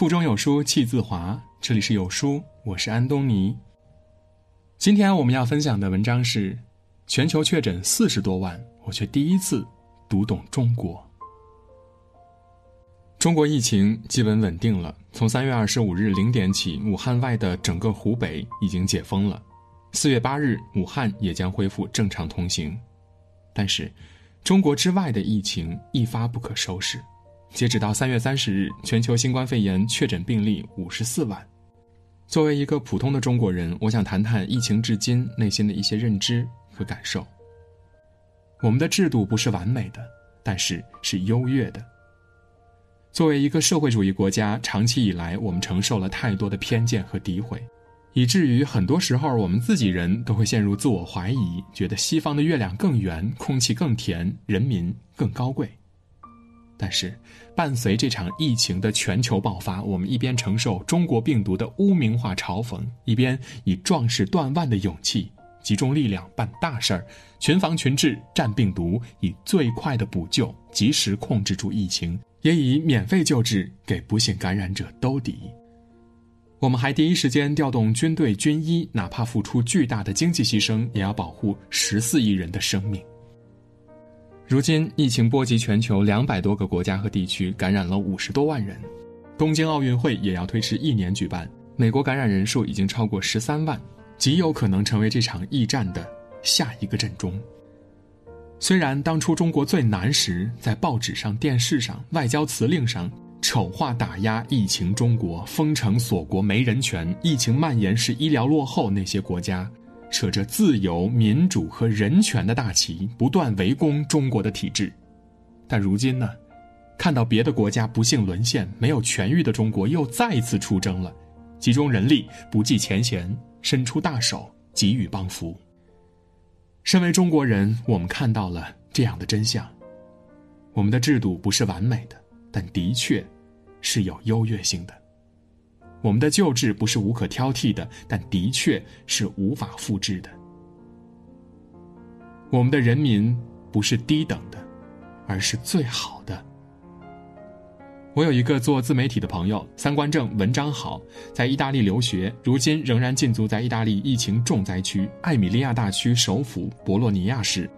腹中有书气自华。这里是有书，我是安东尼。今天我们要分享的文章是：全球确诊四十多万，我却第一次读懂中国。中国疫情基本稳定了。从三月二十五日零点起，武汉外的整个湖北已经解封了。四月八日，武汉也将恢复正常通行。但是，中国之外的疫情一发不可收拾。截止到三月三十日，全球新冠肺炎确诊病例五十四万。作为一个普通的中国人，我想谈谈疫情至今内心的一些认知和感受。我们的制度不是完美的，但是是优越的。作为一个社会主义国家，长期以来我们承受了太多的偏见和诋毁，以至于很多时候我们自己人都会陷入自我怀疑，觉得西方的月亮更圆，空气更甜，人民更高贵。但是，伴随这场疫情的全球爆发，我们一边承受中国病毒的污名化嘲讽，一边以壮士断腕的勇气集中力量办大事儿，群防群治战病毒，以最快的补救及时控制住疫情。也以免费救治给不幸感染者兜底。我们还第一时间调动军队军医，哪怕付出巨大的经济牺牲，也要保护十四亿人的生命。如今疫情波及全球两百多个国家和地区，感染了五十多万人。东京奥运会也要推迟一年举办，美国感染人数已经超过十三万，极有可能成为这场疫战的下一个阵中。虽然当初中国最难时，在报纸上、电视上、外交辞令上丑化打压疫情，中国封城锁国没人权，疫情蔓延是医疗落后，那些国家扯着自由、民主和人权的大旗，不断围攻中国的体制。但如今呢，看到别的国家不幸沦陷，没有痊愈的中国又再次出征了，集中人力，不计前嫌，伸出大手给予帮扶。身为中国人，我们看到了这样的真相：我们的制度不是完美的，但的确是有优越性的；我们的旧制不是无可挑剔的，但的确是无法复制的；我们的人民不是低等的，而是最好的。我有一个做自媒体的朋友，三观正，文章好，在意大利留学，如今仍然禁足在意大利疫情重灾区艾米利亚大区首府博洛尼亚市。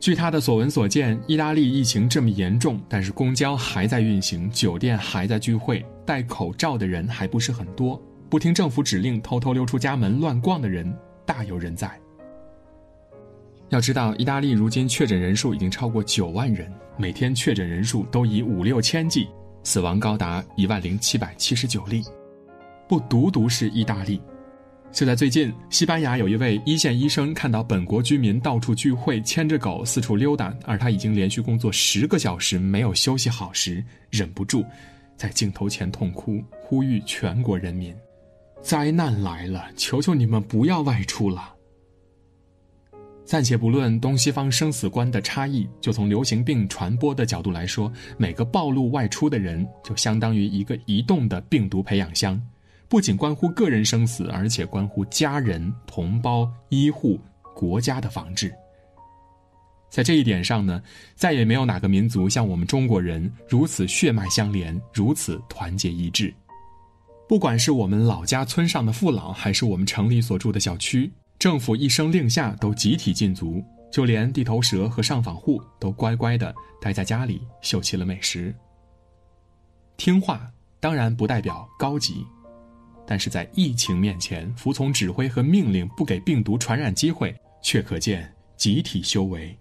据他的所闻所见，意大利疫情这么严重，但是公交还在运行，酒店还在聚会，戴口罩的人还不是很多，不听政府指令偷偷溜出家门乱逛的人大有人在。要知道，意大利如今确诊人数已经超过九万人，每天确诊人数都以五六千计。死亡高达一万零七百七十九例，不独独是意大利。就在最近，西班牙有一位一线医生看到本国居民到处聚会，牵着狗四处溜达，而他已经连续工作十个小时没有休息好时，忍不住在镜头前痛哭，呼吁全国人民：灾难来了，求求你们不要外出了。暂且不论东西方生死观的差异，就从流行病传播的角度来说，每个暴露外出的人就相当于一个移动的病毒培养箱，不仅关乎个人生死，而且关乎家人、同胞、医护、国家的防治。在这一点上呢，再也没有哪个民族像我们中国人如此血脉相连，如此团结一致。不管是我们老家村上的父老，还是我们城里所住的小区。政府一声令下，都集体禁足，就连地头蛇和上访户都乖乖的待在家里，秀起了美食。听话当然不代表高级，但是在疫情面前，服从指挥和命令，不给病毒传染机会，却可见集体修为。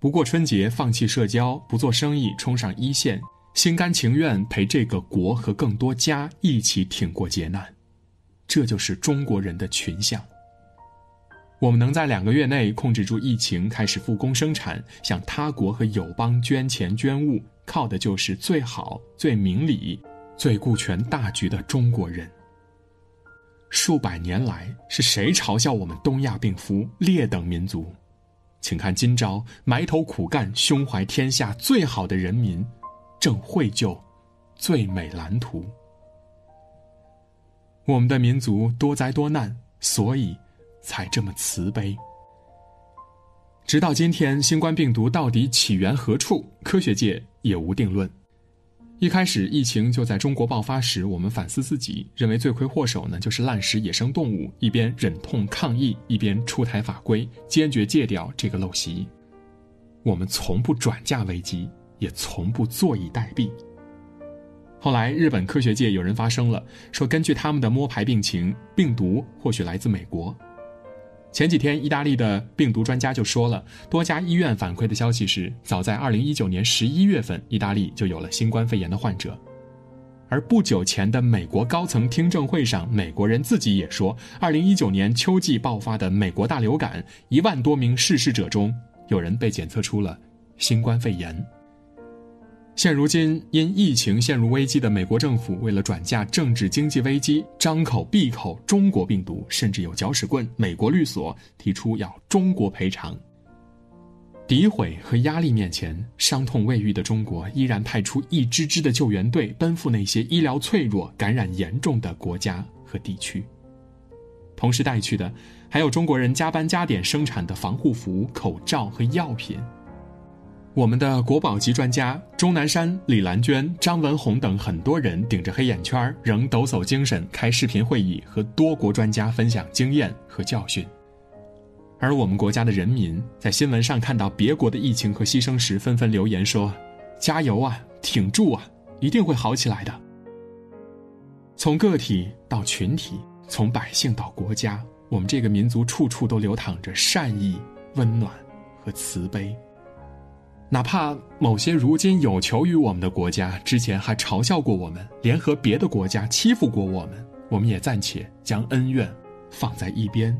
不过春节，放弃社交，不做生意，冲上一线，心甘情愿陪这个国和更多家一起挺过劫难，这就是中国人的群像。我们能在两个月内控制住疫情，开始复工生产，向他国和友邦捐钱捐物，靠的就是最好、最明理、最顾全大局的中国人。数百年来，是谁嘲笑我们东亚病夫、劣等民族？请看今朝，埋头苦干、胸怀天下最好的人民，正绘就最美蓝图。我们的民族多灾多难，所以。才这么慈悲。直到今天，新冠病毒到底起源何处，科学界也无定论。一开始疫情就在中国爆发时，我们反思自己，认为罪魁祸首呢就是滥食野生动物，一边忍痛抗议，一边出台法规，坚决戒掉这个陋习。我们从不转嫁危机，也从不坐以待毙。后来，日本科学界有人发声了，说根据他们的摸排病情，病毒或许来自美国。前几天，意大利的病毒专家就说了，多家医院反馈的消息是，早在2019年11月份，意大利就有了新冠肺炎的患者。而不久前的美国高层听证会上，美国人自己也说，2019年秋季爆发的美国大流感，一万多名逝世者中，有人被检测出了新冠肺炎。现如今，因疫情陷入危机的美国政府，为了转嫁政治经济危机，张口闭口“中国病毒”，甚至有搅屎棍美国律所提出要中国赔偿。诋毁和压力面前，伤痛未愈的中国依然派出一支支的救援队，奔赴那些医疗脆弱、感染严重的国家和地区。同时带去的，还有中国人加班加点生产的防护服、口罩和药品。我们的国宝级专家钟南山、李兰娟、张文宏等很多人顶着黑眼圈，仍抖擞精神开视频会议，和多国专家分享经验和教训。而我们国家的人民在新闻上看到别国的疫情和牺牲时，纷纷留言说：“加油啊，挺住啊，一定会好起来的。”从个体到群体，从百姓到国家，我们这个民族处处都流淌着善意、温暖和慈悲。哪怕某些如今有求于我们的国家，之前还嘲笑过我们，联合别的国家欺负过我们，我们也暂且将恩怨放在一边。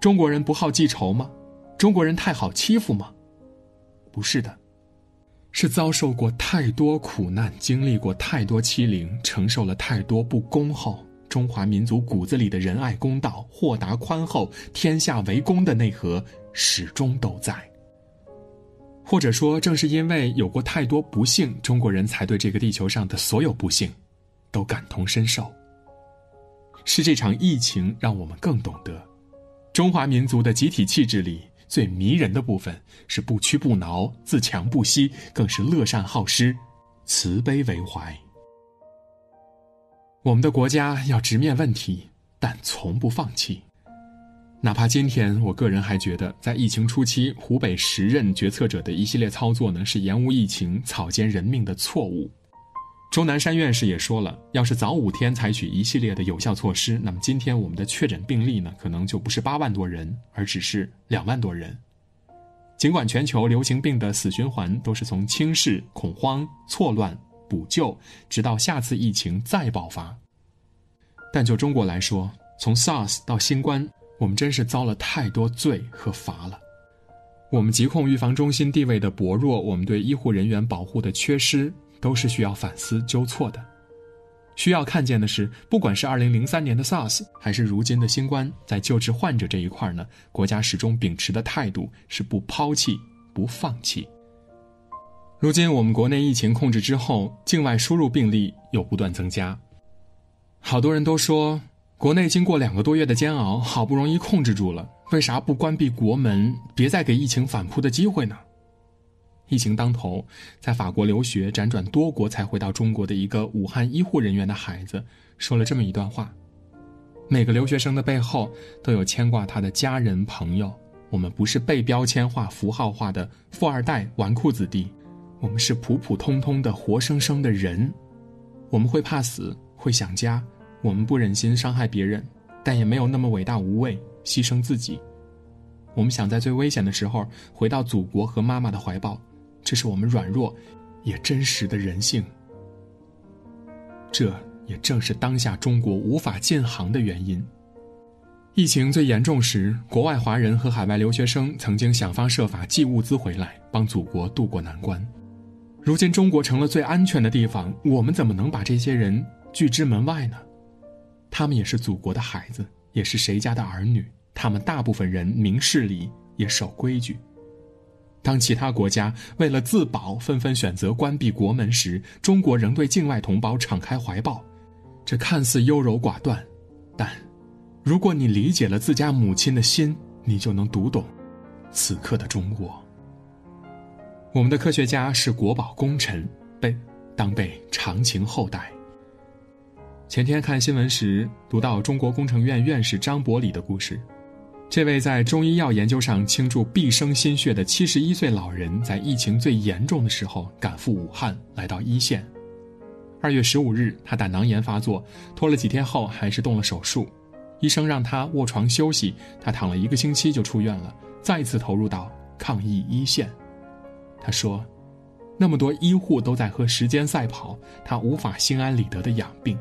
中国人不好记仇吗？中国人太好欺负吗？不是的，是遭受过太多苦难，经历过太多欺凌，承受了太多不公后，中华民族骨子里的仁爱公道、豁达宽厚、天下为公的内核始终都在。或者说，正是因为有过太多不幸，中国人才对这个地球上的所有不幸，都感同身受。是这场疫情让我们更懂得，中华民族的集体气质里最迷人的部分是不屈不挠、自强不息，更是乐善好施、慈悲为怀。我们的国家要直面问题，但从不放弃。哪怕今天，我个人还觉得，在疫情初期，湖北时任决策者的一系列操作呢，是延误疫情、草菅人命的错误。钟南山院士也说了，要是早五天采取一系列的有效措施，那么今天我们的确诊病例呢，可能就不是八万多人，而只是两万多人。尽管全球流行病的死循环都是从轻视、恐慌、错乱、补救，直到下次疫情再爆发，但就中国来说，从 SARS 到新冠。我们真是遭了太多罪和罚了。我们疾控预防中心地位的薄弱，我们对医护人员保护的缺失，都是需要反思纠错的。需要看见的是，不管是2003年的 SARS，还是如今的新冠，在救治患者这一块呢，国家始终秉持的态度是不抛弃、不放弃。如今我们国内疫情控制之后，境外输入病例又不断增加，好多人都说。国内经过两个多月的煎熬，好不容易控制住了，为啥不关闭国门，别再给疫情反扑的机会呢？疫情当头，在法国留学、辗转多国才回到中国的一个武汉医护人员的孩子，说了这么一段话：每个留学生的背后都有牵挂他的家人朋友。我们不是被标签化、符号化的富二代、纨绔子弟，我们是普普通通的活生生的人。我们会怕死，会想家。我们不忍心伤害别人，但也没有那么伟大无畏，牺牲自己。我们想在最危险的时候回到祖国和妈妈的怀抱，这是我们软弱，也真实的人性。这也正是当下中国无法建行的原因。疫情最严重时，国外华人和海外留学生曾经想方设法寄物资回来，帮祖国渡过难关。如今中国成了最安全的地方，我们怎么能把这些人拒之门外呢？他们也是祖国的孩子，也是谁家的儿女。他们大部分人明事理，也守规矩。当其他国家为了自保纷纷选择关闭国门时，中国仍对境外同胞敞开怀抱。这看似优柔寡断，但如果你理解了自家母亲的心，你就能读懂此刻的中国。我们的科学家是国宝功臣，被。当被长情厚待。前天看新闻时读到中国工程院院士张伯礼的故事，这位在中医药研究上倾注毕生心血的七十一岁老人，在疫情最严重的时候赶赴武汉，来到一线。二月十五日，他胆囊炎发作，拖了几天后还是动了手术，医生让他卧床休息，他躺了一个星期就出院了，再次投入到抗疫一线。他说：“那么多医护都在和时间赛跑，他无法心安理得的养病。”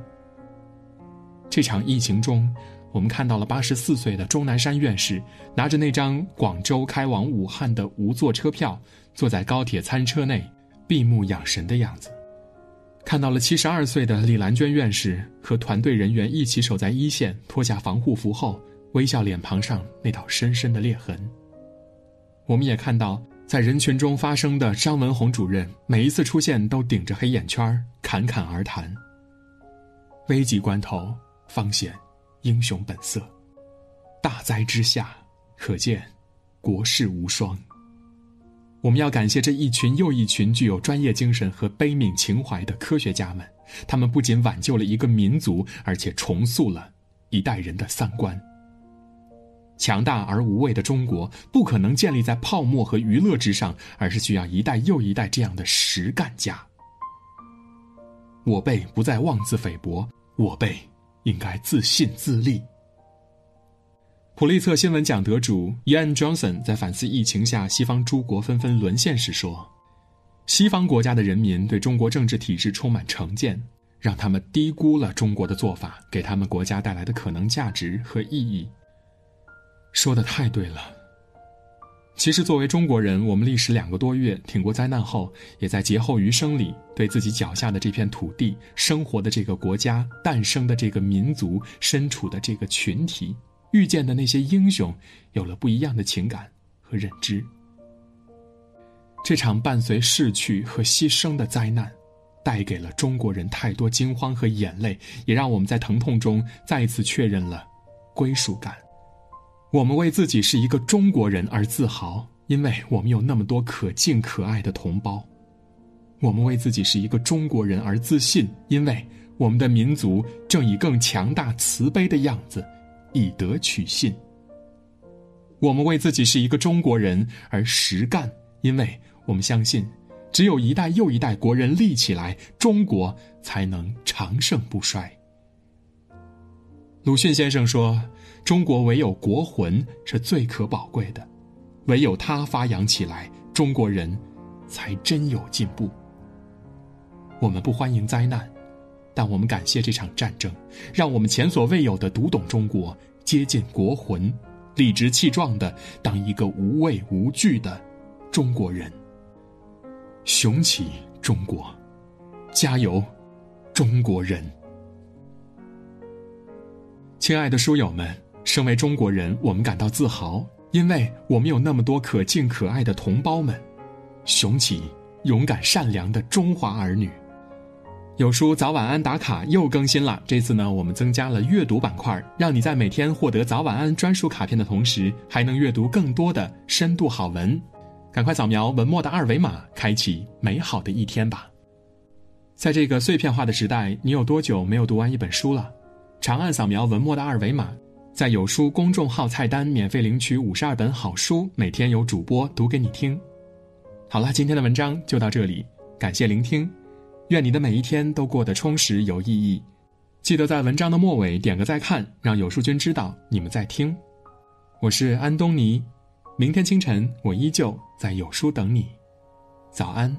这场疫情中，我们看到了八十四岁的钟南山院士拿着那张广州开往武汉的无座车票，坐在高铁餐车内闭目养神的样子。看到了七十二岁的李兰娟院士和团队人员一起守在一线，脱下防护服后，微笑脸庞上那道深深的裂痕。我们也看到在人群中发生的张文宏主任，每一次出现都顶着黑眼圈，侃侃而谈。危急关头方显英雄本色，大灾之下，可见国士无双。我们要感谢这一群又一群具有专业精神和悲悯情怀的科学家们，他们不仅挽救了一个民族，而且重塑了一代人的三观。强大而无畏的中国，不可能建立在泡沫和娱乐之上，而是需要一代又一代这样的实干家。我辈不再妄自菲薄，我辈应该自信自立。普利策新闻奖得主 Ian Johnson 在反思疫情下西方诸国纷纷沦陷时说：“西方国家的人民对中国政治体制充满成见，让他们低估了中国的做法给他们国家带来的可能价值和意义。”说的太对了。其实，作为中国人，我们历时两个多月挺过灾难后，也在劫后余生里对自己脚下的这片土地、生活的这个国家、诞生的这个民族、身处的这个群体。遇见的那些英雄，有了不一样的情感和认知。这场伴随逝去和牺牲的灾难，带给了中国人太多惊慌和眼泪，也让我们在疼痛中再一次确认了归属感。我们为自己是一个中国人而自豪，因为我们有那么多可敬可爱的同胞；我们为自己是一个中国人而自信，因为我们的民族正以更强大、慈悲的样子。以德取信。我们为自己是一个中国人而实干，因为我们相信，只有一代又一代国人立起来，中国才能长盛不衰。鲁迅先生说：“中国唯有国魂是最可宝贵的，唯有它发扬起来，中国人才真有进步。”我们不欢迎灾难。但我们感谢这场战争，让我们前所未有的读懂中国，接近国魂，理直气壮的当一个无畏无惧的中国人。雄起中国，加油，中国人！亲爱的书友们，身为中国人，我们感到自豪，因为我们有那么多可敬可爱的同胞们，雄起，勇敢善良的中华儿女。有书早晚安打卡又更新了，这次呢，我们增加了阅读板块，让你在每天获得早晚安专属卡片的同时，还能阅读更多的深度好文。赶快扫描文末的二维码，开启美好的一天吧。在这个碎片化的时代，你有多久没有读完一本书了？长按扫描文末的二维码，在有书公众号菜单免费领取五十二本好书，每天有主播读给你听。好了，今天的文章就到这里，感谢聆听。愿你的每一天都过得充实有意义，记得在文章的末尾点个再看，让有书君知道你们在听。我是安东尼，明天清晨我依旧在有书等你，早安。